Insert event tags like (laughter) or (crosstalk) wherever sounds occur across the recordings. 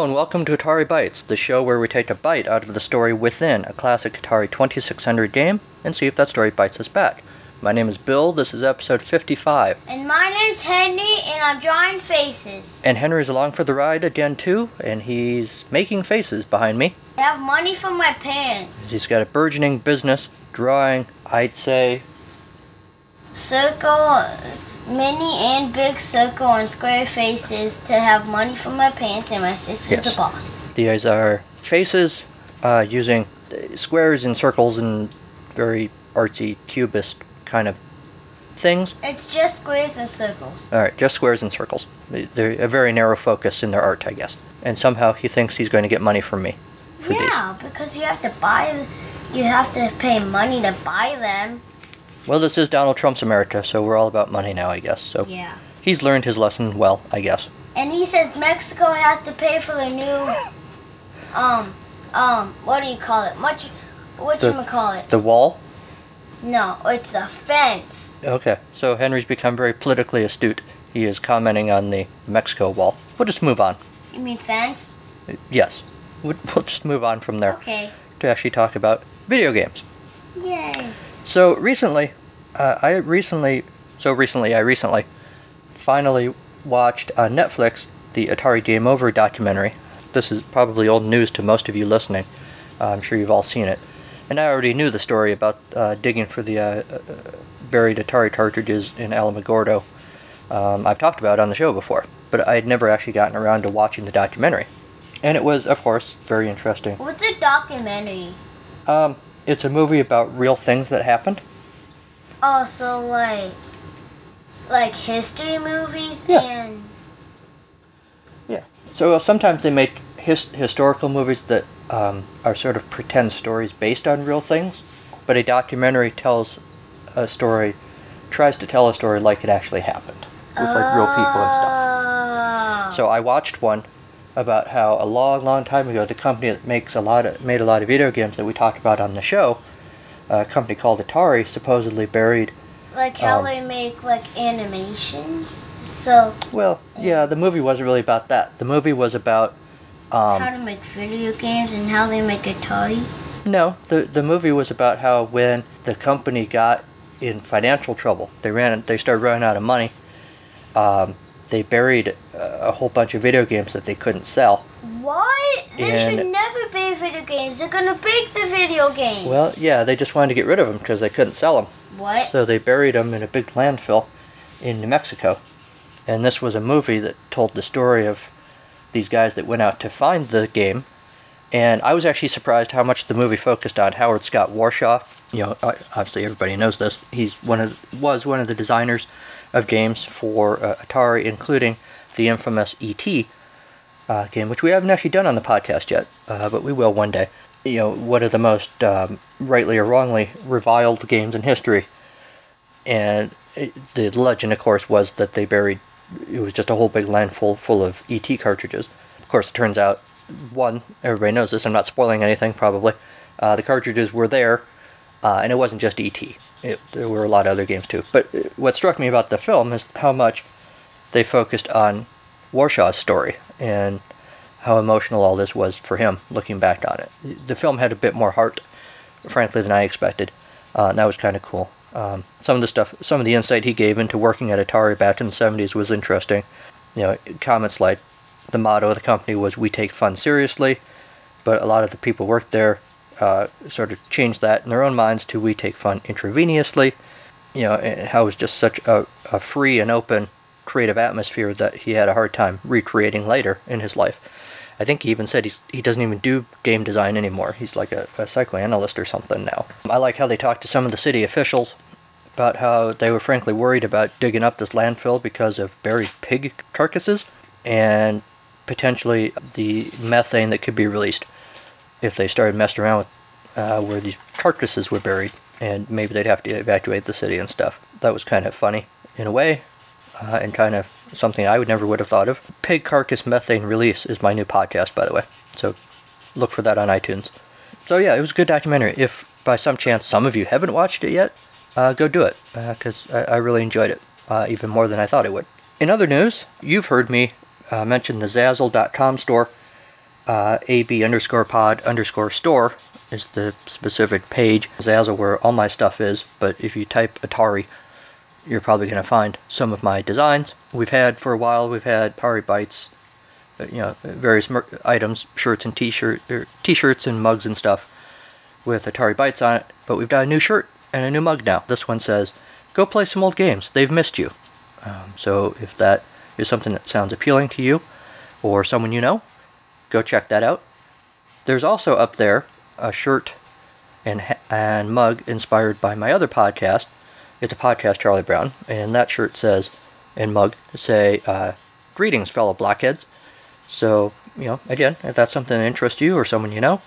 Hello and welcome to Atari Bytes, the show where we take a bite out of the story within a classic Atari 2600 game and see if that story bites us back. My name is Bill, this is episode 55. And my name's Henry, and I'm drawing faces. And Henry's along for the ride again too, and he's making faces behind me. I have money for my pants. He's got a burgeoning business, drawing, I'd say, Circle, mini and big circle and square faces to have money from my parents, and my sister's Yes. the boss. these are faces uh, using squares and circles and very artsy cubist kind of things. It's just squares and circles. All right, just squares and circles. They- They're a very narrow focus in their art, I guess. And somehow he thinks he's going to get money from me for these. Yeah, because you have to buy, you have to pay money to buy them. Well, this is Donald Trump's America, so we're all about money now, I guess. So Yeah. he's learned his lesson well, I guess. And he says Mexico has to pay for the new, um, um, what do you call it? Much, what The- you call it? The wall? No, it's a fence. Okay, so Henry's become very politically astute. He is commenting on the Mexico wall. We'll just move on. You mean fence? Yes, we'll we'll just move on from there Okay. to actually talk about video games. Yay. So recently, uh, I recently, so recently, I recently finally watched on Netflix the Atari Game Over documentary. This is probably old news to most of you listening. Uh, I'm sure you've all seen it. And I already knew the story about uh, digging for the uh, uh, buried Atari cartridges in Alamogordo. Um, I've talked about it on the show before, but I had never actually gotten around to watching the documentary. And it was, of course, very interesting. What's a documentary? Um, it's a movie about real things that happened. Oh, so like, like history movies Yeah. and yeah. So uh, sometimes they make his- historical movies that um, are sort of pretend stories based on real things, but a documentary tells a story, tries to tell a story like it actually happened with like real people and stuff. Oh. So I watched one about how a long, long time ago, the company that makes a lot of made a lot of video games that we talked about on the show, a company called Atari, supposedly buried. like how um, they make like animations. So Well, yeah, the movie wasn't really about that. The movie was about um, how to make video games and how they make Atari. No, the the movie was about how when the company got in financial trouble, they ran they started running out of money. Um, they buried a whole bunch of video games that they couldn't sell. What? They should never be video games. They're gonna break the video game. Well, yeah, they just wanted to get rid of them because they couldn't sell them. what? So they buried them in a big landfill in New Mexico. And this was a movie that told the story of these guys that went out to find the game. And I was actually surprised how much the movie focused on Howard Scott Warshaw. You know, obviously everybody knows this. He's one of was one of the designers of games for uh, Atari, including the infamous E.T. Uh, game, which we haven't actually done on the podcast yet, uh, but we will one day. You know, one of the most um, rightly or wrongly reviled games in history and it, the legend, of course, was that they buried. It was just a whole big landful full of ET cartridges. Of course, it turns out, one, everybody knows this. I'm not spoiling anything, probably. Uh, the cartridges were there, uh, and it wasn't just ET. It, there were a lot of other games too. But uh, what struck me about the film is how much they focused on Warshaw's story and how emotional all this was for him, looking back on it. The film had a bit more heart, frankly, than I expected. Uh, and that was kind of cool. Um, some of the stuff, some of the insight he gave into working at Atari back in the 70s was interesting. You know, comments like the motto of the company was "We take fun seriously," but a lot of the people worked there uh, sort of changed that in their own minds to "We take fun intravenously." You know, how it was just such a, a free and open, creative atmosphere that he had a hard time recreating later in his life. I think he even said he's, he doesn't even do game design anymore. He's like a, a psychoanalyst or something now. I like how they talked to some of the city officials about how they were frankly worried about digging up this landfill because of buried pig carcasses and potentially the methane that could be released if they started messing around with uh, where these carcasses were buried. And maybe they'd have to evacuate the city and stuff. That was kind of funny in a way uh, and kind of something I would never would have thought of. Pig carcass methane release is my new podcast, by the way. So look for that on iTunes. So yeah, it was a good documentary. If by some chance some of you haven't watched it yet, uh, go do it because I, I really enjoyed it uh, even more than I thought it would. In other news, you've heard me uh, mention the Zazzle.com store Uh, AB underscore pod underscore store is the specific page. Zazzle where all my stuff is, but if you type Atari, you're probably going to find some of my designs. We've had for a while, we've had Atari Bytes, uh, you know, various mer- items, shirts and t-shirt, er, t-shirts and mugs and stuff with Atari Bytes on it. But we've got a new shirt and a new mug now. This one says, "Go play some old games. They've missed you." Um, so if that is something that sounds appealing to you or someone you know, go check that out. There's also up there a shirt and and mug inspired by my other podcast. It's a podcast, Charlie Brown, and that shirt says and mug say, uh, "Greetings, fellow blockheads." So you know, again, if that's something that interests you or someone you know,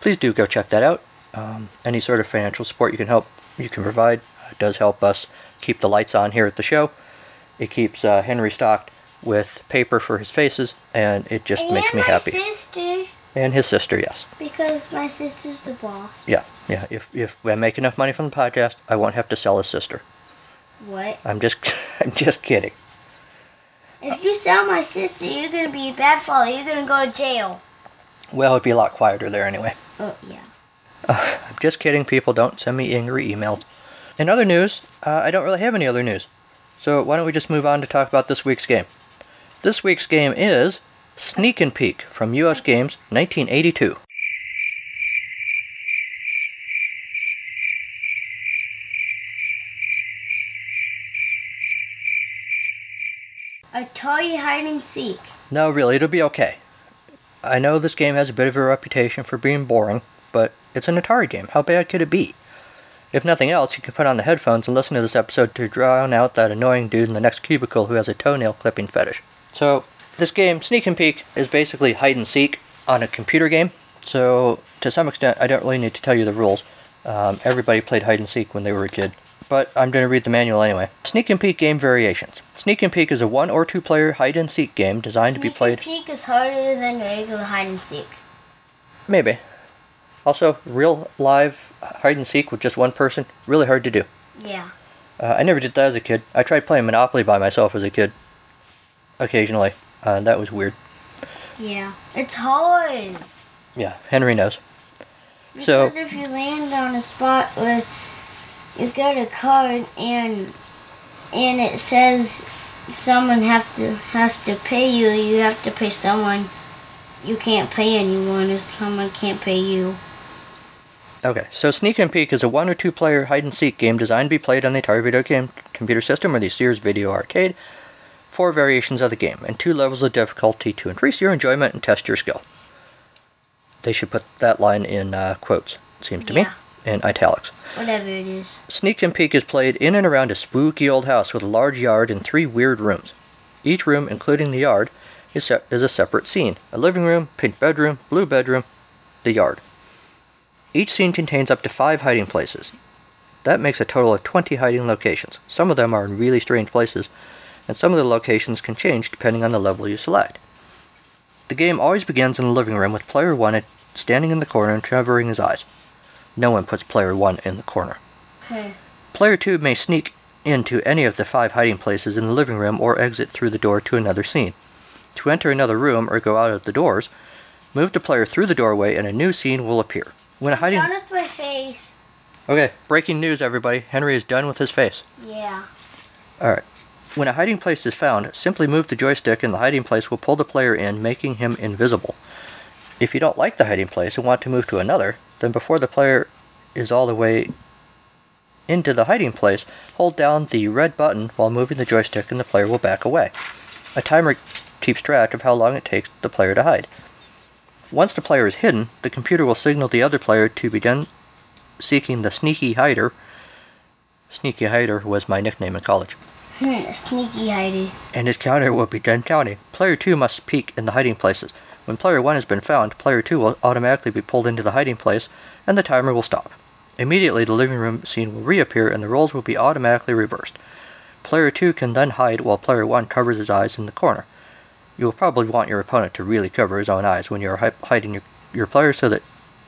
please do go check that out. Um, any sort of financial support you can help you can provide uh, does help us keep the lights on here at the show. It keeps uh, Henry stocked with paper for his faces, and it just and makes me happy. sister, And his sister, yes. because my sister's the boss. Yeah, yeah. If if I make enough money from the podcast, I won't have to sell his sister. What? I'm just (laughs) I'm just kidding. If you sell my sister, you're gonna be a bad father. You're gonna go to jail. Well, it'd be a lot quieter there anyway. Oh yeah. I'm just kidding. People don't send me angry emails. In other news, uh, I don't really have any other news. So why don't we just move on to talk about this week's game? This week's game is Sneak and Peek from U.S. Games 1982. Atari hide and seek. No, really, it'll be okay. I know this game has a bit of a reputation for being boring, but it's an Atari game. How bad could it be? If nothing else, you can put on the headphones and listen to this episode to drown out that annoying dude in the next cubicle who has a toenail clipping fetish. So, this game, Sneak and Peek, is basically hide and seek on a computer game. So, to some extent, I don't really need to tell you the rules. Um, everybody played hide and seek when they were a kid. But I'm going to read the manual anyway. Sneak and Peek game variations. Sneak and Peek is a one or two player hide and seek game designed to be played. Sneak and peek is harder than regular hide and seek. Maybe. Also, real live hide and seek with just one person, really hard to do. Yeah. Uh, I never did that as a kid. I tried playing Monopoly by myself as a kid. Occasionally. Uh, that was weird. Yeah. It's hard. Yeah, Henry knows. Because So- if you land on a spot where you get a card and and it says someone have to has to pay you, you have to pay someone. You can't pay anyone if someone can't pay you. Okay, so Sneak and Peek is a one or two player hide and seek game designed to be played on the Atari Video Game Computer System or the Sears Video Arcade. Four variations of the game, and two levels of difficulty to increase your enjoyment and test your skill. They should put that line in uh, quotes, it seems to Yeah. me, in italics. Whatever it is. Sneak and Peek is played in and around a spooky old house with a large yard and three weird rooms. Each room, including the yard, is, se- is a separate scene a living room, pink bedroom, blue bedroom, the yard. Each scene contains up to five hiding places. That makes a total of 20 hiding locations. Some of them are in really strange places, and some of the locations can change depending on the level you select. The game always begins in the living room with player 1 standing in the corner and covering his eyes. No one puts player 1 in the corner. Hmm. Player 2 may sneak into any of the five hiding places in the living room or exit through the door to another scene. To enter another room or go out of the doors, move the player through the doorway and a new scene will appear. When a hiding Down with my face. Okay, breaking news everybody. Henry is done with his face. Yeah. Alright. When a hiding place is found, simply move the joystick and the hiding place will pull the player in, making him invisible. If you don't like the hiding place and want to move to another, then before the player is all the way into the hiding place, hold down the red button while moving the joystick and the player will back away. A timer keeps track of how long it takes the player to hide. Once the player is hidden, the computer will signal the other player to begin seeking the sneaky hider. Sneaky hider was my nickname in college Hmm, (laughs) sneaky hidey. and his counter will begin counting. Player 2 must peek in the hiding places. When player 1 has been found, player 2 will automatically be pulled into the hiding place, and the timer will stop. Immediately, the living room scene will reappear, and the roles will be automatically reversed. Player 2 can then hide while player 1 covers his eyes in the corner. You will probably want your opponent to really cover his own eyes when you are hiding your, your player so that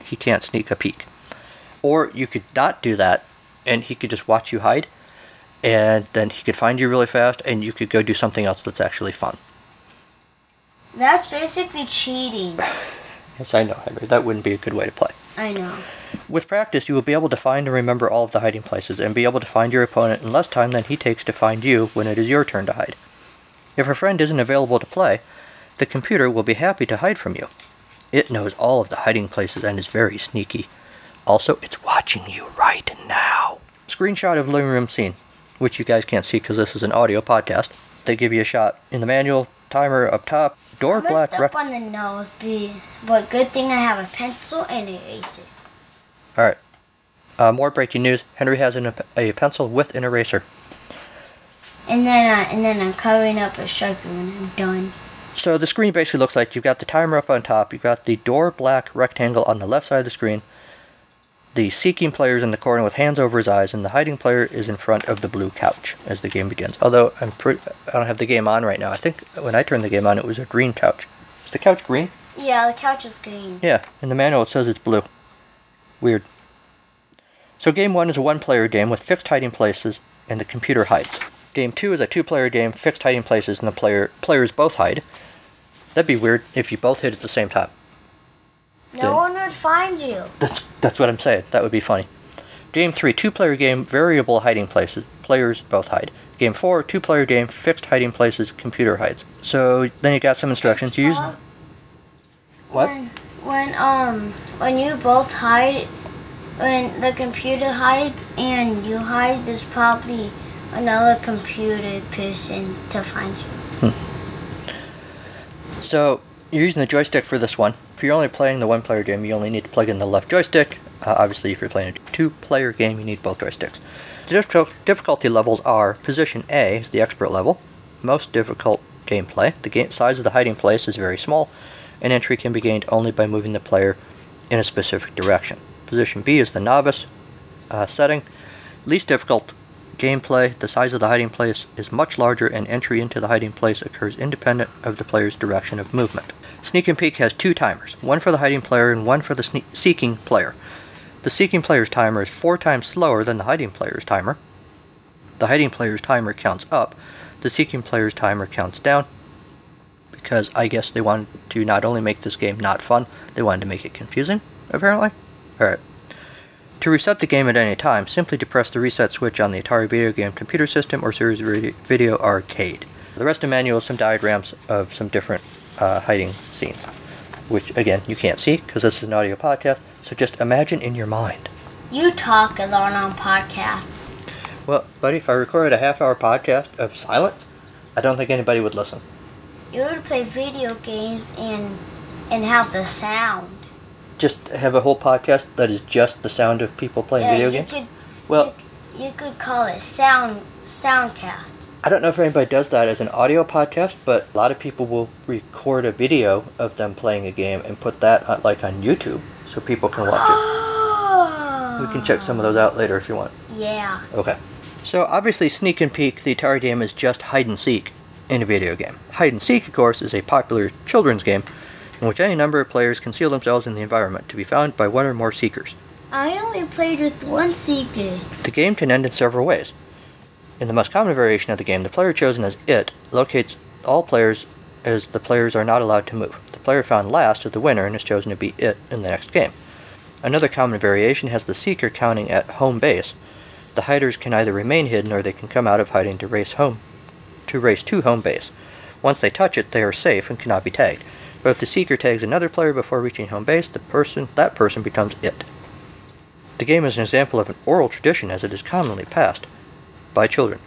he can't sneak a peek. Or you could not do that, and he could just watch you hide, and then he could find you really fast, and you could go do something else that's actually fun. That's basically cheating. Yes, I know, Henry. That wouldn't be a good way to play. I know. With practice, you will be able to find and remember all of the hiding places and be able to find your opponent in less time than he takes to find you when it is your turn to hide. If a friend isn't available to play, the computer will be happy to hide from you. It knows all of the hiding places and is very sneaky. Also, it's watching you right now. Screenshot of living room scene, which you guys can't see because this is an audio podcast. They give you a shot in the manual, timer up top, door I black. up on the nose, be- but good thing I have a pencil and an eraser. All right. Uh, more breaking news: Henry has an, a pencil with an eraser. And then, I, and then I'm covering up a sharpie when I'm done. So the screen basically looks like you've got the timer up on top, you've got the door black rectangle on the left side of the screen, the seeking player is in the corner with hands over his eyes, and the hiding player is in front of the blue couch as the game begins. Although I'm pre- I don't have the game on right now. I think when I turned the game on, it was a green couch. Is the couch green? Yeah, the couch is green. Yeah, in the manual it says it's blue. Weird. So game one is a one-player game with fixed hiding places, and the computer hides. Game two is a two-player game, fixed hiding places, and the player players both hide. That'd be weird if you both hid at the same time. No Then- one would find you. That's that's what I'm saying. That would be funny. Game three, two-player game, variable hiding places. Players both hide. Game four, two-player game, fixed hiding places. Computer hides. So then you got some instructions. You use Uh, what? When, when um when you both hide, when the computer hides and you hide, there's probably another computer person to find you. So you're using the joystick for this one. If you're only playing the one-player game, you only need to plug in the left joystick. Uh, obviously, if you're playing a two-player game, you need both joysticks. The difficult- difficulty levels are Position A is the expert level, most difficult gameplay. The game size of the hiding place is very small, and entry can be gained only by moving the player in a specific direction. Position B is the novice uh, setting, least difficult gameplay. The size of the hiding place is much larger, and entry into the hiding place occurs independent of the player's direction of movement. Sneak and Peek has two timers, one for the hiding player and one for the sne- seeking player. The seeking player's timer is four times slower than the hiding player's timer. The hiding player's timer counts up, the seeking player's timer counts down, because I guess they wanted to not only make this game not fun, they wanted to make it confusing, apparently. Alright. To reset the game at any time, simply depress the reset switch on the Atari Video Game Computer System or Series Vid- Video Arcade. The rest of the manual is some diagrams of some different uh, hiding scenes, which again you can't see because this is an audio podcast. So just imagine in your mind. You talk a lot on podcasts. Well, buddy, if I recorded a half-hour podcast of silence, I don't think anybody would listen. You would play video games and and have the sound. Just have a whole podcast that is just the sound of people playing yeah, video games. could Well, you, you could call it sound soundcast. I don't know if anybody does that as an audio podcast, but a lot of people will record a video of them playing a game and put that uh, like on YouTube so people can watch Oh. it. We can check some of those out later if you want. Yeah. Okay. So obviously, Sneak and Peek, the Atari game, is just hide and seek in a video game. Hide and seek, of course, is a popular children's game in which any number of players conceal themselves in the environment to be found by one or more seekers. I only played with one seeker. The game can end in several ways. In the most common variation of the game, the player chosen as it locates all players as the players are not allowed to move. The player found last is the winner and is chosen to be it in the next game. Another common variation has the seeker counting at home base. The hiders can either remain hidden or they can come out of hiding to race home to race to home base. Once they touch it, they are safe and cannot be tagged. But if the seeker tags another player before reaching home base, the person that person becomes it. The game is an example of an oral tradition as it is commonly passed by children.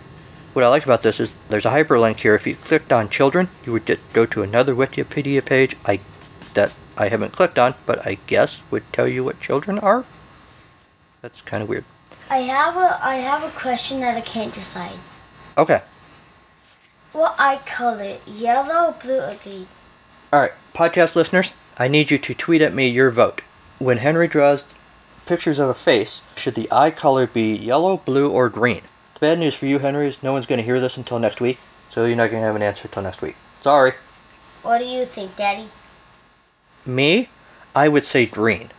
What I like about this is there's a hyperlink here. If you clicked on children, you would go to another Wikipedia page I that I haven't clicked on, but I guess would tell you what children are. That's kind of weird. I have a I have a question that I can't decide. Okay. What eye color? Yellow, blue, or green? All right, podcast listeners, I need you to tweet at me your vote. When Henry draws pictures of a face, should the eye color be yellow, blue, or green? The bad news for you, Henry, is no one's going to hear this until next week, so you're not going to have an answer until next week. Sorry. What do you think, Daddy? Me, I would say green.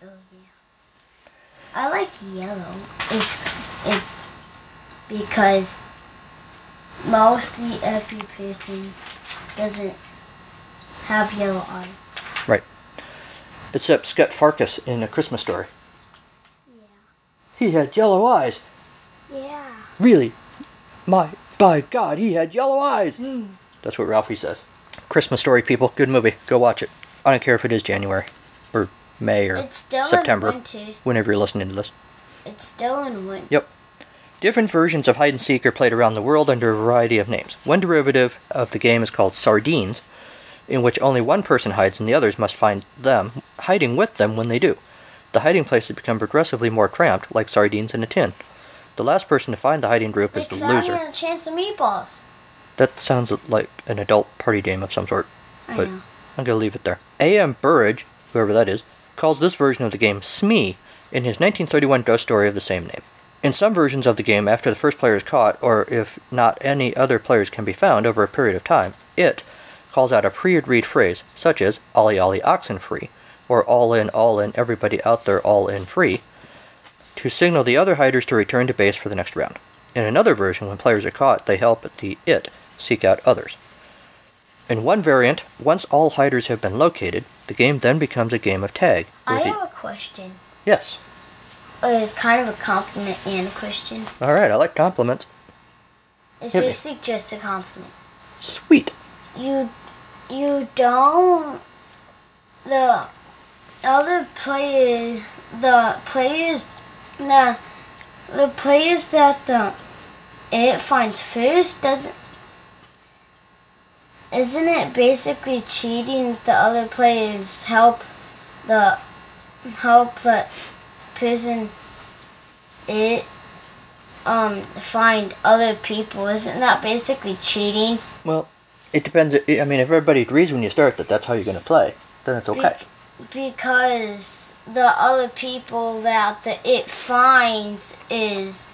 Oh yeah. I like yellow. It's it's because mostly every person doesn't have yellow eyes. Right. Except Scott Farkas in A Christmas Story. Yeah. He had yellow eyes. Yeah. Really? My, by God, he had yellow eyes. Hmm. That's what Ralphie says. Christmas Story, people. Good movie. Go watch it. I don't care if it is January or May or It's still September. in winter. Whenever you're listening to this. It's still in winter. Yep. Different versions of hide and seek are played around the world under a variety of names. One derivative of the game is called sardines, in which only one person hides and the others must find them, hiding with them when they do. The hiding places become progressively more cramped, like sardines in a tin. The last person to find the hiding group is the loser. chance of meatballs. That sounds like an adult party game of some sort, I but know. I'm going to leave it there. A.M. Burrage, whoever that is, calls this version of the game Smee in his 1931 ghost story of the same name. In some versions of the game, after the first player is caught, or if not any other players can be found over a period of time, it calls out a pre-agreed phrase, such as Ollie Ollie Oxen Free, or All In, All In, Everybody Out There All In Free, to signal the other hiders to return to base for the next round. In another version, when players are caught, they help the it seek out others. In one variant, once all hiders have been located, the game then becomes a game of tag. I the- have a question. Yes. Uh, It's kind of a compliment and a question. All right, I like compliments. It's Hit me. basically just a compliment. Sweet. You, you don't. The other players, the players, nah, the players that the it finds first doesn't. Isn't it basically cheating the other players help the help the person it um find other people? Isn't that basically cheating? Well, it depends. I mean, if everybody agrees when you start that that's how you're going to play, then it's okay. Be- because the other people that the it finds is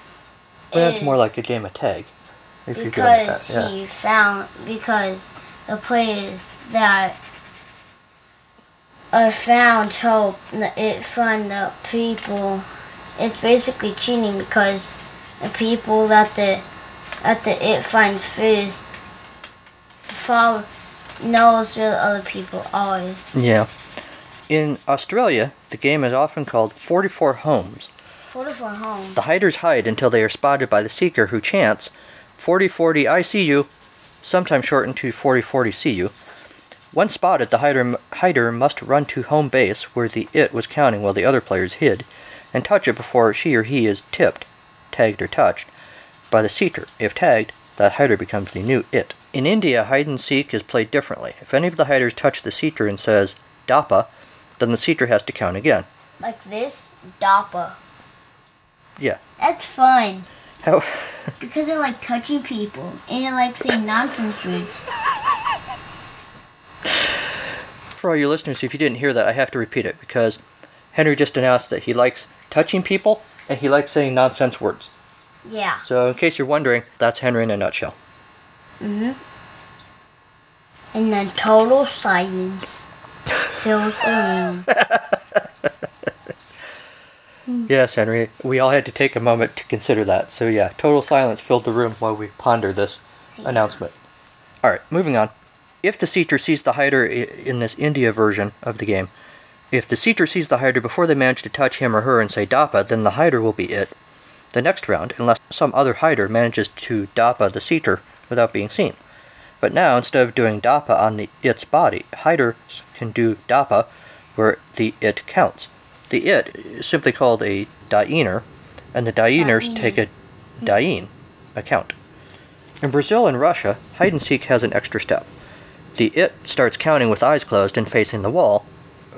Well, that's more like a game of tag. If you're because that, yeah. he found because the players that are found help the- it find the people. It's basically cheating because the people that the that the it finds first follow knows where the other people are. Yeah. In Australia, the game is often called 44 Homes. Forty-four home. The hiders hide until they are spotted by the seeker who chants 4040 I see you, sometimes shortened to 4040 see you. Once spotted, the hider, hider must run to home base where the it was counting while the other players hid, and touch it before she or he is tipped, tagged or touched, by the seeker. If tagged, that hider becomes the new it. In India, hide and seek is played differently. If any of the hiders touch the seeker and says Dapa, then the seeker has to count again. Like this, DAPA. Yeah. That's fun. How (laughs) Because I like touching people and I like saying nonsense words. For all your listeners, if you didn't hear that, I have to repeat it because Henry just announced that he likes touching people and he likes saying nonsense words. Yeah. So, in case you're wondering, that's Henry in a nutshell. hmm And then total silence fills the room. Yes, Henry, we all had to take a moment to consider that. So, yeah, total silence filled the room while we pondered this announcement. All right, moving on. If the seeker sees the hider in this India version of the game, if the seeker sees the hider before they manage to touch him or her and say Dapa, then the hider will be it. The next round, unless some other hider manages to Dapa the seeker without being seen. But now, instead of doing Dapa on the it's body, hiders can do Dapa where the it counts. The it is simply called a Dainer, and the Dainer. take a Dain, a count. In Brazil and Russia, hide and seek has an extra step. The it starts counting with eyes closed and facing the wall,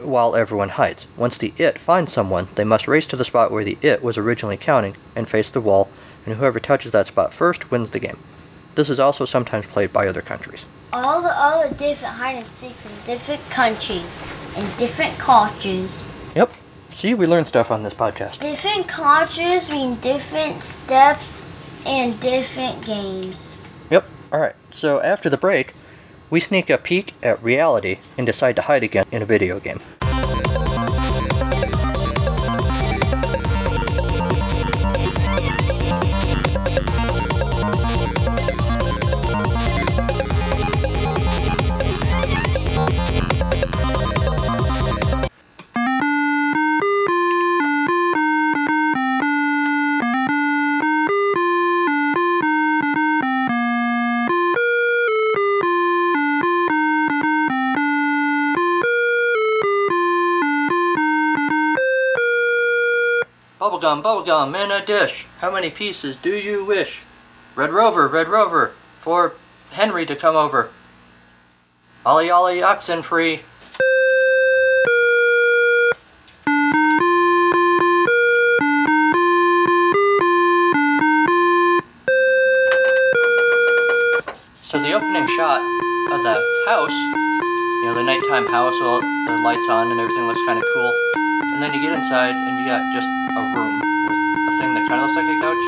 while everyone hides. Once the it finds someone, they must race to the spot where the it was originally counting and face the wall, and whoever touches that spot first wins the game. This is also sometimes played by other countries. All the other different hide and seeks in different countries and different cultures. Yep. See, we learn stuff on this podcast. Different cultures mean different steps and different games. Yep. All right. So after the break, we sneak a peek at reality and decide to hide again in a video game. Dish. How many pieces do you wish? Red Rover, Red Rover, for Henry to come over. Ollie Ollie oxen free. So the opening shot of the house, you know, the nighttime house, all the lights on and everything looks kind of cool. And then you get inside and you got just a kind of looks like a couch.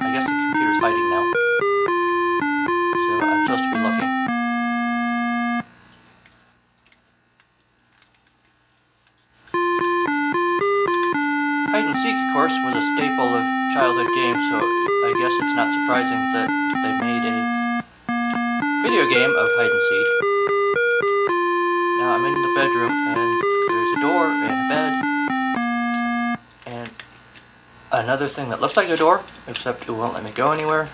I guess the computer's hiding now. So I'm supposed to be looking. Hide and seek, of course, was a staple of childhood games, so I guess it's not surprising that they made a video game of hide and seek. Now I'm in the bedroom, and there's a door and a bed, another thing that looks like a door, except it won't let me go anywhere.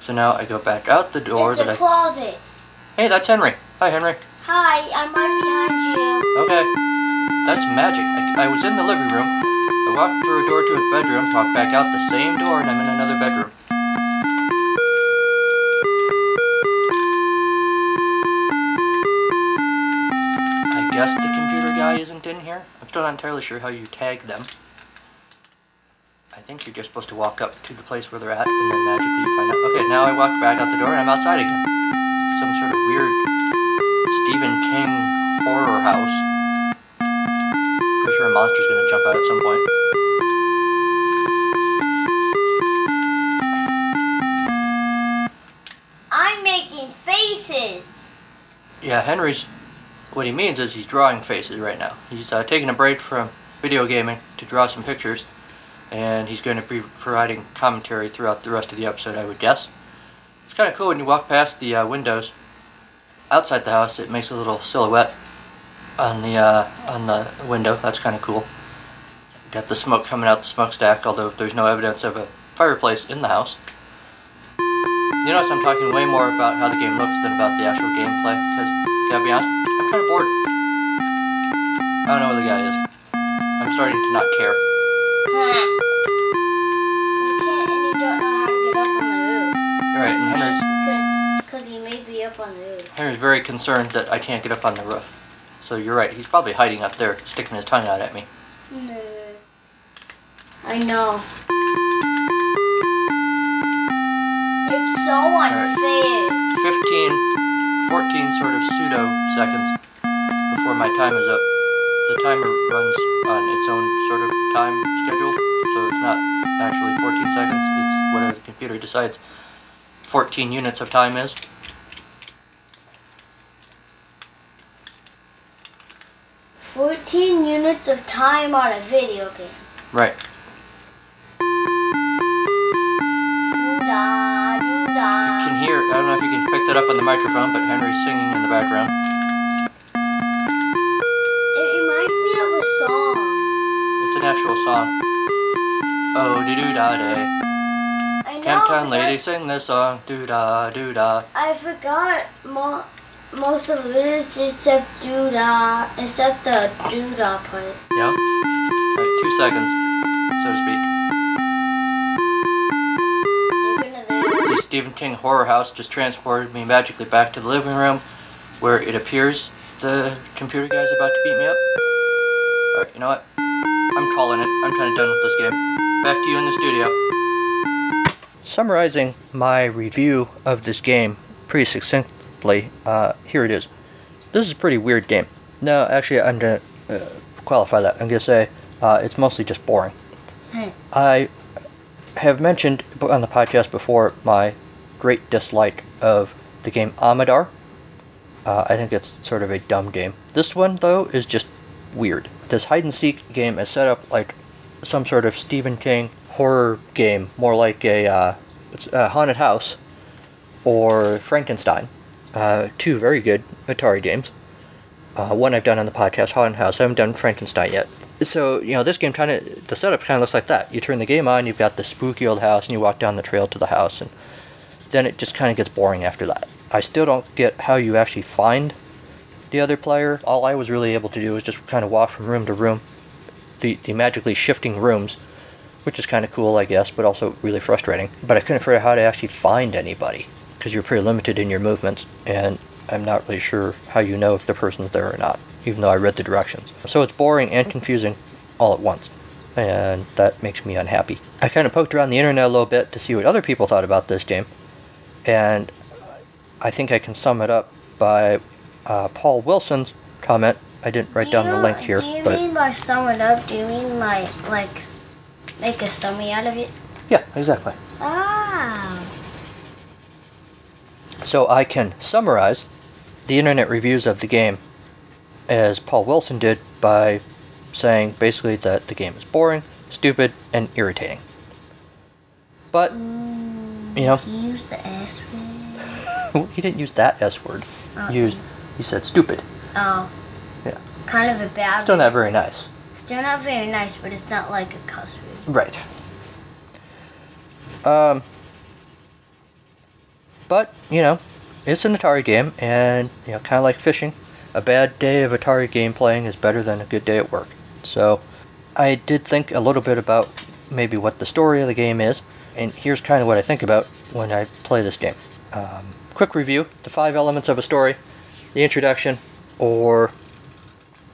So now I go back out the door that I... it's a I. closet. Hey, that's Henry. Hi, Henry. Hi, I'm right behind you. Okay. That's magic. I, I was in the living room. I walked through a door to a bedroom, walked back out the same door, and I'm in another bedroom. I guess the computer guy isn't in here. I'm still not entirely sure how you tag them. I think you're just supposed to walk up to the place where they're at and then magically you find out. Okay, now I walk back out the door and I'm outside again. Some sort of weird Stephen King horror house. Pretty sure a monster's gonna jump out at some point. I'm making faces. Yeah, Henry's. What he means is he's drawing faces right now. He's uh, taking a break from video gaming to draw some pictures, and he's going to be providing commentary throughout the rest of the episode, I would guess. It's kind of cool when you walk past the uh, windows outside the house. It makes a little silhouette on the uh, on the window. That's kind of cool. Got the smoke coming out the smokestack, although there's no evidence of a fireplace in the house. You notice I'm talking way more about how the game looks than about the actual gameplay, because, gotta be honest, I'm kind of bored. I don't know where the guy is. I'm starting to not care. Huh. You can't, and you don't know how to get up on the roof. Alright, and Henry's, Because he may be up on the roof. Henry's very concerned that I can't get up on the roof. So you're right, he's probably hiding up there, sticking his tongue out at me. No. I know. It's so unfair. 15, 14 sort of pseudo seconds before my time is up. The timer runs on its own sort of time schedule, so it's not actually 14 seconds, it's whatever the computer decides 14 units of time is. Fourteen units of time on a video game. Right. You can hear, I don't know if you can pick that up on the microphone, but Henry's singing in the background. Song. Oh, doo doo da day. I know. Camptown lady sing this song. Doo da doo da. I forgot mo- most of the lyrics except doo-da, except the doo-da part. Yeah? Right, two seconds, so to speak. You're gonna lose. The Stephen King horror house just transported me magically back to the living room where it appears the computer guy's about to beat me up. Alright, you know what? I'm calling it. I'm kind of done with this game. Back to you in the studio. Summarizing my review of this game pretty succinctly, uh, here it is. This is a pretty weird game. No, actually, I'm going to uh, qualify that. I'm going to say uh, it's mostly just boring. I have mentioned on the podcast before my great dislike of the game Amidar. Uh, I think it's sort of a dumb game. This one, though, is just weird. This hide and seek game is set up like some sort of Stephen King horror game, more like a, uh, a haunted house or Frankenstein. Uh, two very good Atari games. Uh, one I've done on the podcast, Haunted House. I haven't done Frankenstein yet. So you know, this game kind of the setup kind of looks like that. You turn the game on, you've got the spooky old house, and you walk down the trail to the house, and then it just kind of gets boring after that. I still don't get how you actually find the other player. All I was really able to do was just kind of walk from room to room, the, the magically shifting rooms, which is kind of cool, I guess, but also really frustrating. But I couldn't figure out how to actually find anybody because you're pretty limited in your movements, and I'm not really sure how you know if the person's there or not, even though I read the directions. So it's boring and confusing all at once, and that makes me unhappy. I kind of poked around the internet a little bit to see what other people thought about this game, and I think I can sum it up by uh, Paul Wilson's comment. I didn't write Do down the link here, Do you but mean by sum it up? Do you mean like like make a summary out of it? yeah, exactly. Ah. So I can summarize the internet reviews of the game as Paul Wilson did by saying basically that the game is boring, stupid, and irritating. But, you know, He used the S word. (laughs) he didn't use that S word. Oh. He used, he said stupid. Oh. Yeah. Kind of a bad. Still not very nice. Still not very nice, but it's not like a cuss word. Right. Um, but you know, it's an Atari game, and you know, kind of like fishing, a bad day of Atari game playing is better than a good day at work. So, I did think a little bit about maybe what the story of the game is, and here's kind of what I think about when I play this game. Um, quick review: the five elements of a story, the introduction, or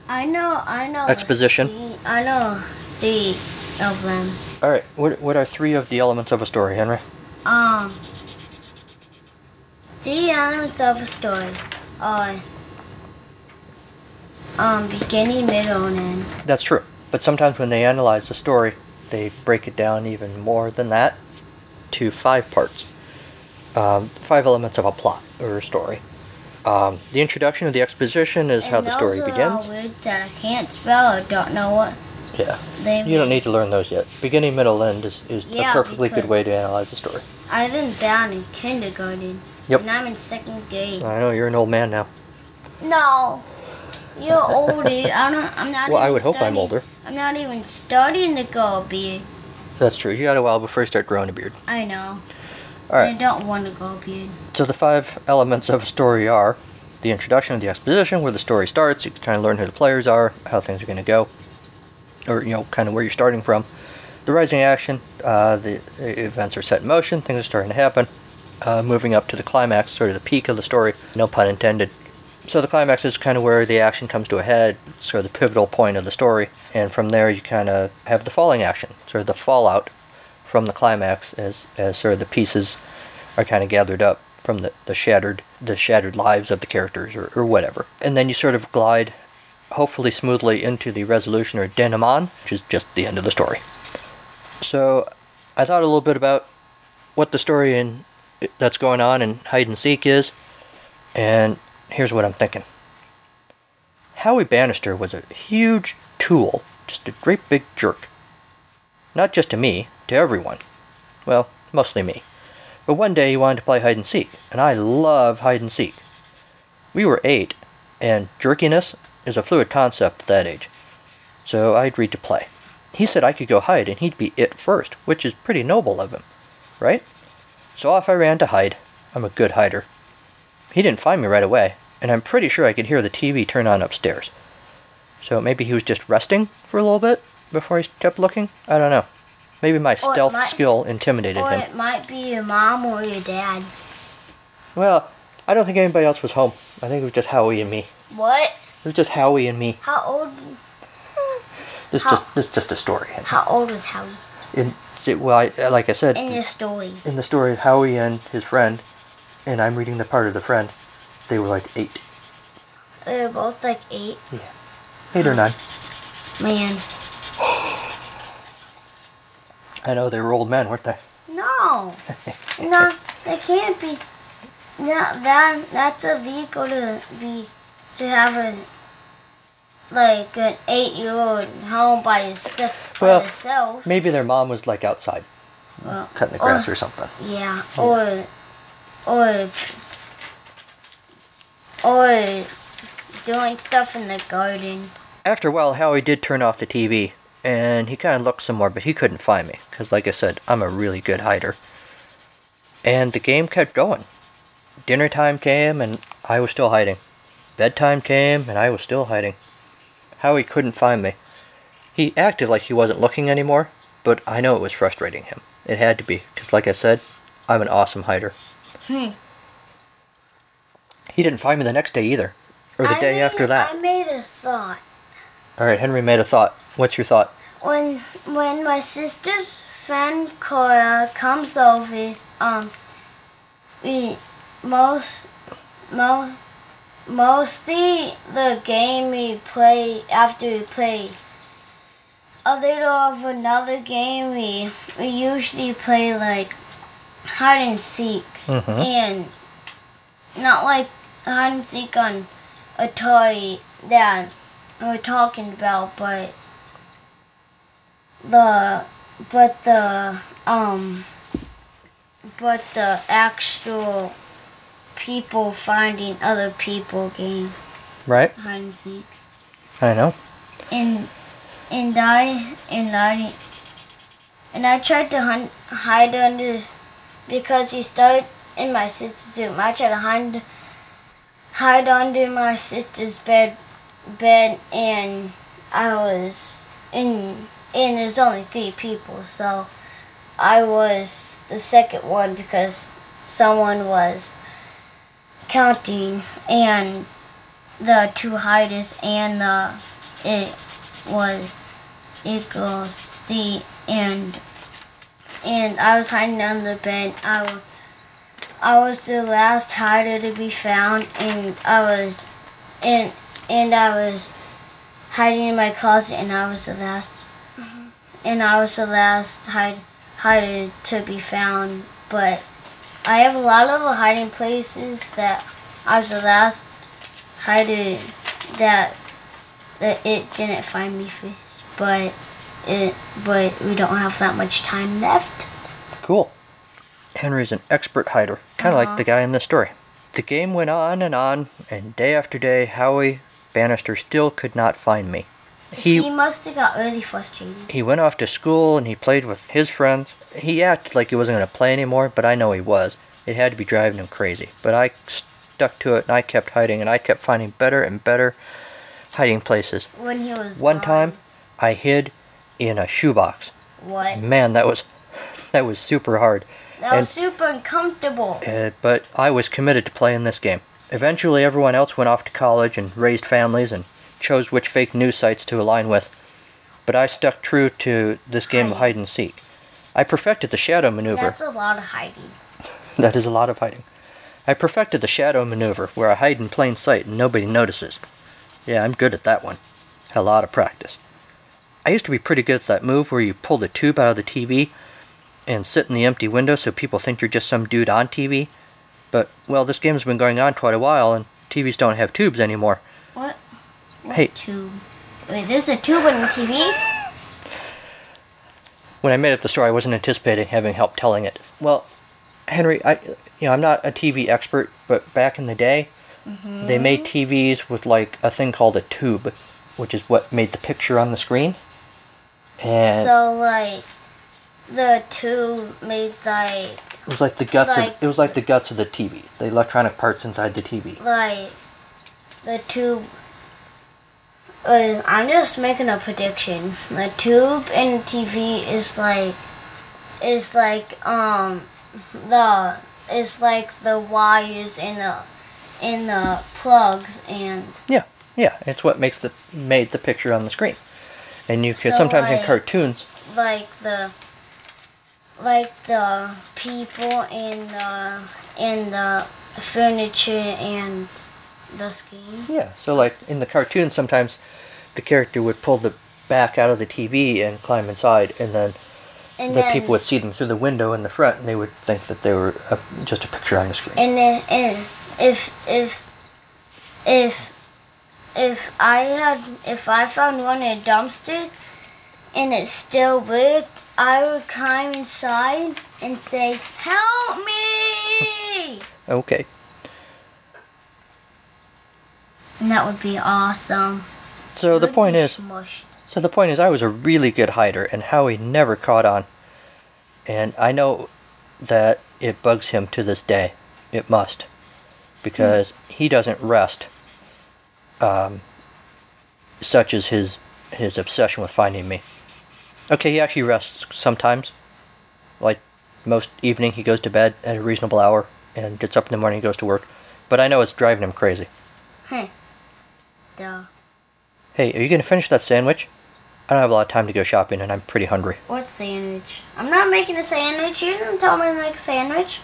I know. I know. Exposition. three- I know three of them. all right, what what are three of the elements of a story, Henry? Um. The elements of a story are um beginning, middle, and end. That's true. But sometimes when they analyze the story, they break it down even more than that to five parts. Um, five elements of a plot or a story. Um, the introduction of the exposition is how the story begins. words that I can't spell or don't know what Yeah. they You don't need to learn those yet. Beginning, middle, end is, is Yeah, a perfectly good way to analyze the story. I learned down in kindergarten. Yep. And I'm in second grade. I know you're an old man now. No. You're older. (laughs) I don't, I'm not Well, I would hope I'm older. I'm not even starting to grow a beard. That's true. You got a while before you start growing a beard. I know. All right. I don't want to go beard. So the five elements of a story are the introduction of the exposition, where the story starts. You kind of learn who the players are, how things are going to go, or you know, kind of where you're starting from. The rising action, uh, the events are set in motion, things are starting to happen. Uh, moving up to the climax, sort of the peak of the story, no pun intended. So the climax is kind of where the action comes to a head, sort of the pivotal point of the story, and from there you kind of have the falling action, sort of the fallout from the climax as, as sort of the pieces are kind of gathered up from the, the shattered the shattered lives of the characters or, or whatever. And then you sort of glide hopefully smoothly into the resolution or denouement, which is just the end of the story. So I thought a little bit about what the story in that's going on in hide and seek is, and here's what I'm thinking. Howie Bannister was a huge tool, just a great big jerk. Not just to me, to everyone. Well, mostly me. But one day he wanted to play hide and seek, and I love hide and seek. We were eight, and jerkiness is a fluid concept at that age. So I agreed to play. He said I could go hide and he'd be it first, which is pretty noble of him, right? So off I ran to hide. I'm a good hider. He didn't find me right away, and I'm pretty sure I could hear the TV turn on upstairs. So maybe he was just resting for a little bit before he kept looking? I don't know. Maybe my Or stealth might- skill intimidated Or him. it might be your mom or your dad. Well, I don't think anybody else was home. I think it was just Howie and me. What? It was just Howie and me. How old? This How- just this is just a story. How old was Howie In, see, well, I, like I said, in your story? in the story of Howie and his friend, and I'm reading the part of the friend, they were like eight, They were both like eight. Yeah, eight or nine. Man, (gasps) (gasps) (gasps) I know they were old men, weren't they? no, (laughs) no, they can't be. No, that that's illegal to be to have a like an eight-year-old home by yourself. Well, by. Maybe their mom was like outside Well, cutting the grass or something. Yeah, hmm. or or or doing stuff in the garden. After a while, Howie did turn off the TV, and he kind of looked some more, but he couldn't find me because, like I said, I'm a really good hider. And the game kept going. Dinner time came, and I was still hiding. Bedtime came, and I was still hiding. Howie couldn't find me. He acted like he wasn't looking anymore, but I know it was frustrating him. It had to be, because like I said, I'm an awesome hider. Hmm. He didn't find me the next day either, or the I day made- after that. I made a thought. All right, Henry made a thought. What's your thought? When when my sister's friend Cora comes over, um, we most most mostly the game we play after we play a little of another game we we usually play like hide and seek Mm-hmm. and not like hide and seek on a toy that we're talking about, but the but the um but the actual people finding other people game Right? hide and seek I know. and and I and I and I tried to hunt, hide under because he started in my sister's room. I tried to hide hide under my sister's bed bed and I was in and there's only three people so I was the second one because someone was counting and the two hiders and the it was equals the and and I was hiding under the bed. I was I was the last hider to be found, and I was and and I was hiding in my closet, and I was the last and I was the last hide hider to be found. But I have a lot of the hiding places that I was the last hide that that it didn't find me first, but it but we don't have that much time left. Cool. Henry's an expert hider, kind of Uh-huh. like the guy in this story. The game went on and on, and day after day, Howie Bannister still could not find me. He, He must have got really frustrated. he went off to school and he played with his friends. He acted like he wasn't going to play anymore, but I know he was. It had to be driving him crazy. But I stuck to it and I kept hiding and I kept finding better and better hiding places. When he was One gone. time, I hid in a shoebox. what? Man, that was (laughs) that was super hard. That was super uncomfortable. Uh, but I was committed to playing this game. Eventually, everyone else went off to college and raised families and chose which fake news sites to align with. But I stuck true to this game of hide and seek. I perfected the shadow maneuver. That's a lot of hiding. (laughs) That is a lot of hiding. I perfected the shadow maneuver, where I hide in plain sight and nobody notices. Yeah, I'm good at that one. Had a lot of practice. I used to be pretty good at that move where you pull the tube out of the TV and sit in the empty window so people think you're just some dude on TV. But, well, this game's been going on quite a while and TVs don't have tubes anymore. What? What Hey. tube? Wait, there's a tube on the TV? When I made up the story, I wasn't anticipating having help telling it. Well, Henry, I, you know, I'm not a TV expert, but back in the day, they mm-hmm. made TVs with like a thing called a tube, which is what made the picture on the screen. And So like the tube made like it was like the guts like- of it was like the guts of the TV, the electronic parts inside the TV. like the tube. Uh, I'm just making a prediction. The tube in the TV is like is like um the is like the wires in the in the plugs and Yeah, yeah it's what makes the made the picture on the screen. And you can So, sometimes in cartoons, like the like the people and the and the furniture and the screen. yeah. So like in the cartoons, sometimes the character would pull the back out of the TV and climb inside, and then And the then people would see them through the window in the front, and they would think that they were a, just a picture on the screen. and then and if if if if I had if I found one in a dumpster and it still worked, I would climb inside and say, "Help me!" Okay. and that would be awesome. So the point is, smushed. so the point is, I was a really good hider, and Howie never caught on. And I know that it bugs him to this day. It must, because he doesn't rest. Um, such as his his obsession with finding me. Okay, he actually rests sometimes. Like most evening, he goes to bed at a reasonable hour and gets up in the morning and goes to work. But I know it's driving him crazy. Huh. Duh. Hey, are you going to finish that sandwich? I don't have a lot of time to go shopping and I'm pretty hungry. What sandwich? I'm not making a sandwich. You didn't tell me to make a sandwich.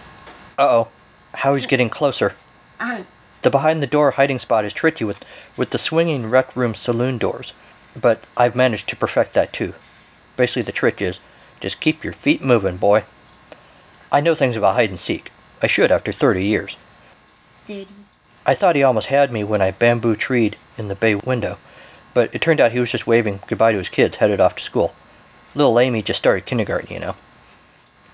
Uh oh. Howie's getting closer. Um, The behind the door hiding spot is tricky with, with the swinging rec room saloon doors, but I've managed to perfect that too. Basically, the trick is just keep your feet moving, boy. I know things about hide and seek. I should after 30 years. dude. I thought he almost had me when I bamboo treed in the bay window, but it turned out he was just waving goodbye to his kids headed off to school. Little Amy just started kindergarten, you know.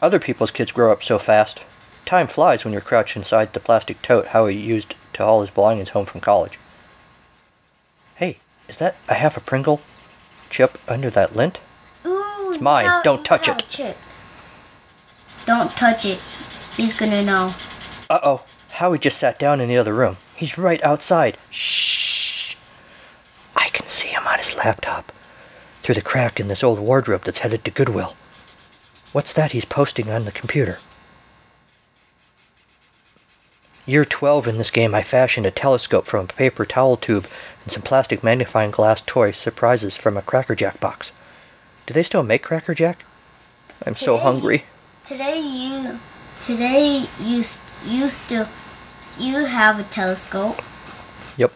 Other people's kids grow up so fast. Time flies when you're crouched inside the plastic tote Howie used to haul his belongings home from college. Hey, is that a half a Pringle chip under that lint? Mine. Don't you touch have it. Don't touch it. He's gonna know. Uh oh, Howie just sat down in the other room. He's right outside. Shh. I can see him on his laptop through the crack in this old wardrobe that's headed to Goodwill. What's that he's posting on the computer? Year 12 in this game, I fashioned a telescope from a paper towel tube and some plastic magnifying glass toy surprises from a Cracker Jack box. Do they still make Cracker Jack? I'm so Today- hungry. Today you, today you, you still, you have a telescope. Yep.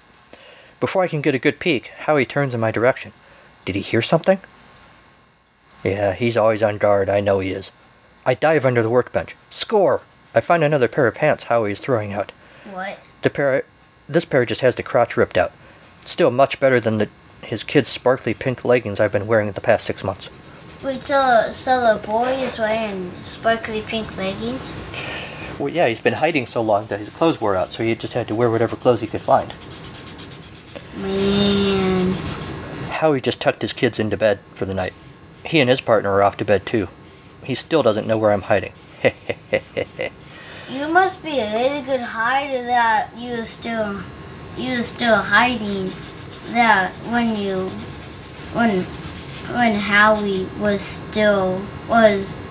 Before I can get a good peek, Howie turns in my direction. Did he hear something? Yeah, he's always on guard. I know he is. I dive under the workbench. Score! I find another pair of pants Howie is throwing out. What? The pair, this pair just has the crotch ripped out. Still much better than the his kid's sparkly pink leggings I've been wearing the past six months. Wait, so, so the boy is wearing sparkly pink leggings? Well, yeah, he's been hiding so long that his clothes wore out, so he just had to wear whatever clothes he could find. Man. Howie just tucked his kids into bed for the night. He and his partner are off to bed too. He still doesn't know where I'm hiding. You must be a really good hider that you're still you're still hiding that when you when when Howie was still was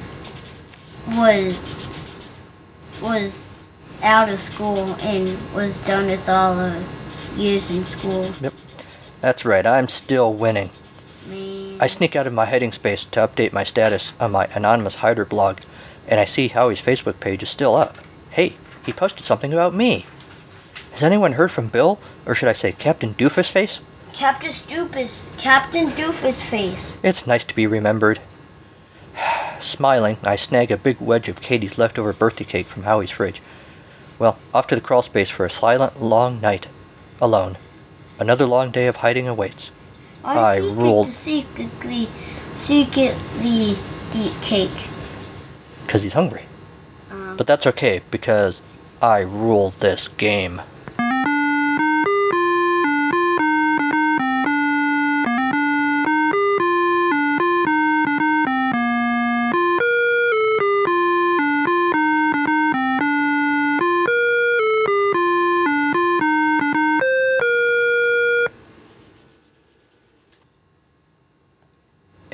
was was out of school and was done with all the years in school. Yep. That's right, I'm still winning. Man. I sneak out of my hiding space to update my status on my anonymous hider blog, and I see Howie's Facebook page is still up. Hey, he posted something about me. Has anyone heard from Bill, or should I say Captain Doofusface? Captain Doofus Captain Doofus face. It's nice to be remembered. (sighs) Smiling, I snag a big wedge of Katie's leftover birthday cake from Howie's fridge. Well, off to the crawl space for a silent, long night. Alone. Another long day of hiding awaits. I secret- ruled. secretly secretly eat cake. Because he's hungry. Um, But that's okay, because I rule this game.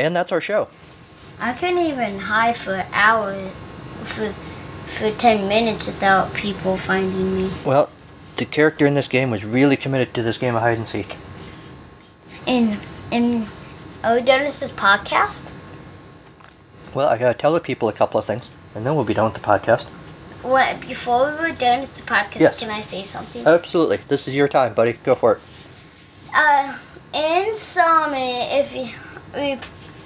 And that's our show. I couldn't even hide for an hour, for for ten minutes without people finding me. Well, the character in this game was really committed to this game of hide and seek. And and are we done with this podcast? Well, I gotta tell the people a couple of things, and then we'll be done with the podcast. What before we were done with the podcast? Yes. Can I say something? Absolutely. This is your time, buddy. Go for it. Uh, in summer, if you, we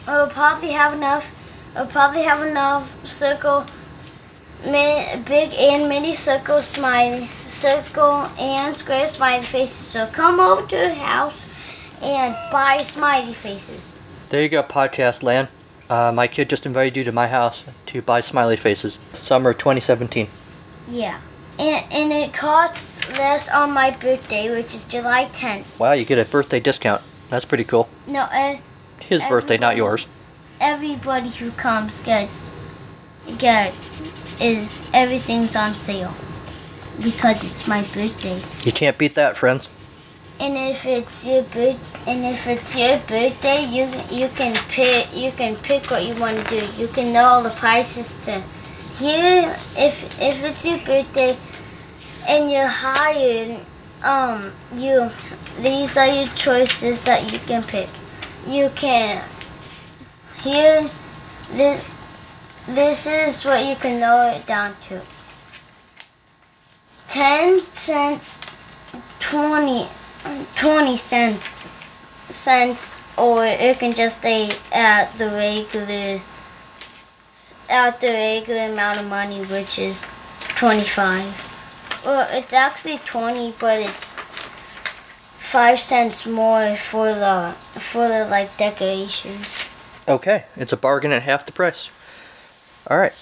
will probably have enough, we'll probably have enough circle, mini, big and mini circle smiley, circle and square smiley faces. So come over to the house and buy smiley faces. There you go, podcast land. Uh, my kid just invited you to my house to buy smiley faces. Summer 2017. Yeah. And, and it costs less on my birthday, which is July 10th. Wow, you get a birthday discount. That's pretty cool. No, uh, His birthday, not yours. everybody who comes gets get is everything's on sale because it's my birthday. You can't beat that, friends. and if it's your birth and if it's your birthday, you you can pick you can pick what you want to do. You can know all the prices to here. If if it's your birthday and you're hired, um, you these are your choices that you can pick. You can here this this is what you can narrow it down to. 10 cents, 20, 20 cents, cents, or it can just stay at the regular, at the regular amount of money, which is 25. Well, it's actually 20, but it's 5 cents more for the, for the, like, decorations. Okay, it's a bargain at half the price. All right.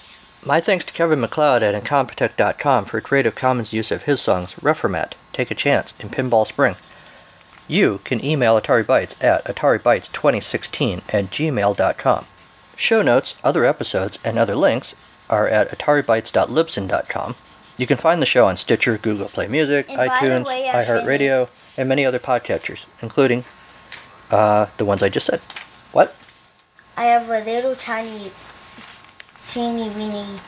My thanks to Kevin MacLeod at Incompetech.com for Creative Commons use of his songs Reformat, Take a Chance, and Pinball Spring. You can email Atari Bytes at ataribytes2016 at gmail.com. Show notes, other episodes, and other links are at ataribytes.libsyn.com. You can find the show on Stitcher, Google Play Music, And iTunes, way, iHeartRadio, and many other podcatchers, including uh, the ones I just said. What? I have a little tiny, teeny weeny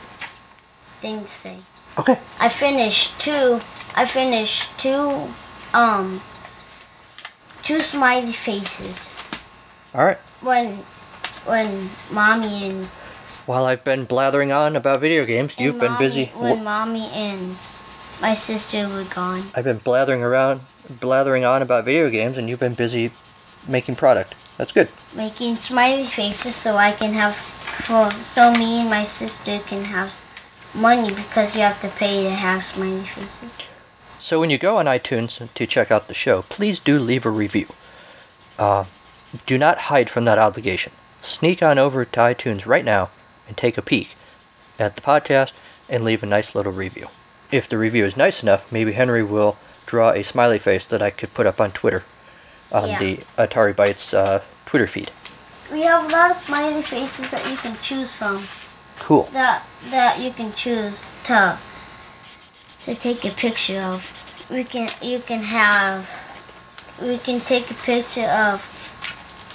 thing to say. Okay. I finished two. I finished two, um, two smiley faces All right. when, when mommy and While I've been blathering on about video games, you've been busy. when mommy and my sister were gone. I've been blathering around, blathering on about video games, and you've been busy making product. That's good. making smiley faces so I can have for so me and my sister can have money because you have to pay to have smiley faces. So when you go on iTunes to check out the show, please do leave a review. Uh, do not hide from that obligation. Sneak on over to iTunes right now and take a peek at the podcast and leave a nice little review. If the review is nice enough, maybe Henry will draw a smiley face that I could put up on Twitter, on Yeah. the Atari Bytes uh, Twitter feed. We have a lot of smiley faces that you can choose from. Cool. That that you can choose to to take a picture of. We can you can have we can take a picture of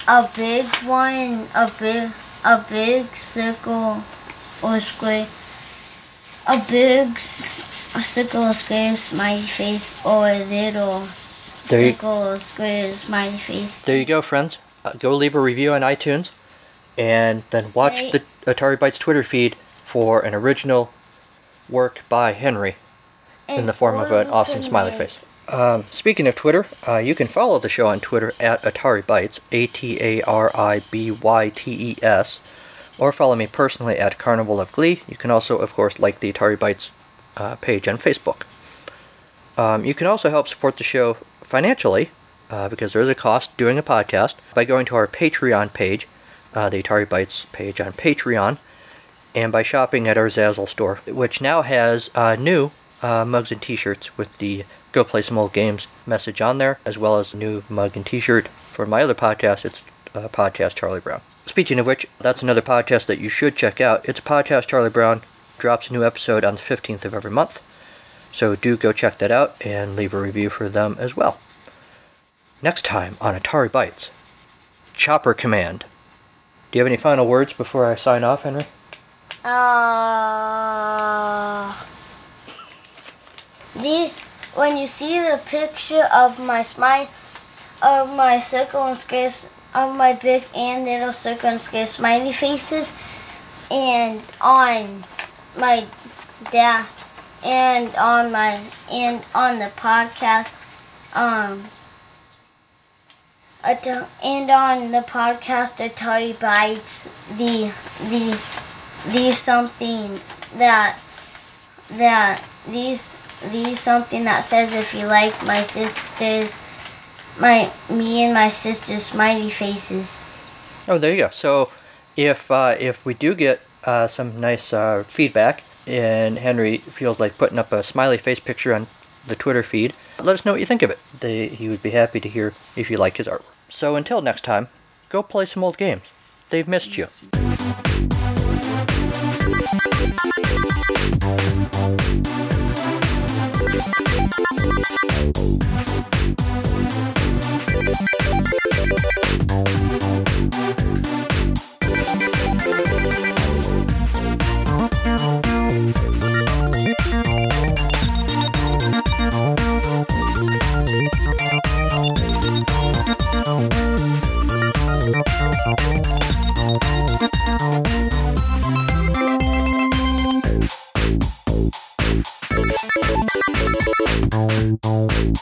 a big one, a big a big circle or square, a big circle square smiley face, or a little There you- circle square smiley face. There you go, friends. Uh, go leave a review on iTunes, and then watch the Atari Bytes Twitter feed for an original work by Henry in the form of an awesome smiley make- face. Um, speaking of Twitter, uh, you can follow the show on Twitter at Atari Bytes, A T A R I B Y T E S, or follow me personally at Carnival of Glee. You can also, of course, like the Atari Bytes uh, page on Facebook. Um, you can also help support the show financially, uh, because there is a cost doing a podcast, by going to our Patreon page, uh, the Atari Bytes page on Patreon, and by shopping at our Zazzle store, which now has uh, new uh, mugs and t-shirts with the Go Play Some Old Games message on there, as well as a new mug and t-shirt for my other podcast. It's uh, Podcast Charlie Brown. Speaking of which, that's another podcast that you should check out. It's Podcast Charlie Brown. Drops a new episode on the 15th of every month. So do go check that out and leave a review for them as well. Next time on Atari Bytes, Chopper Command. Do you have any final words before I sign off, Henry? Uh, the when you see the picture of my smile, of my circle and square, of my big and little circle and square smiley faces, and on my dad, and on my and on the podcast, um. At- And on the podcast, Atari Bytes, the the these something that that these these something that says if you like my sisters my me and my sister's smiley faces Oh, there you go. So, if uh, if we do get uh, some nice uh, feedback, and Henry feels like putting up a smiley face picture on the Twitter feed, let us know what you think of it. They, he would be happy to hear if you like his artwork. So until next time, go play some old games. They've missed you. Thank you. Thank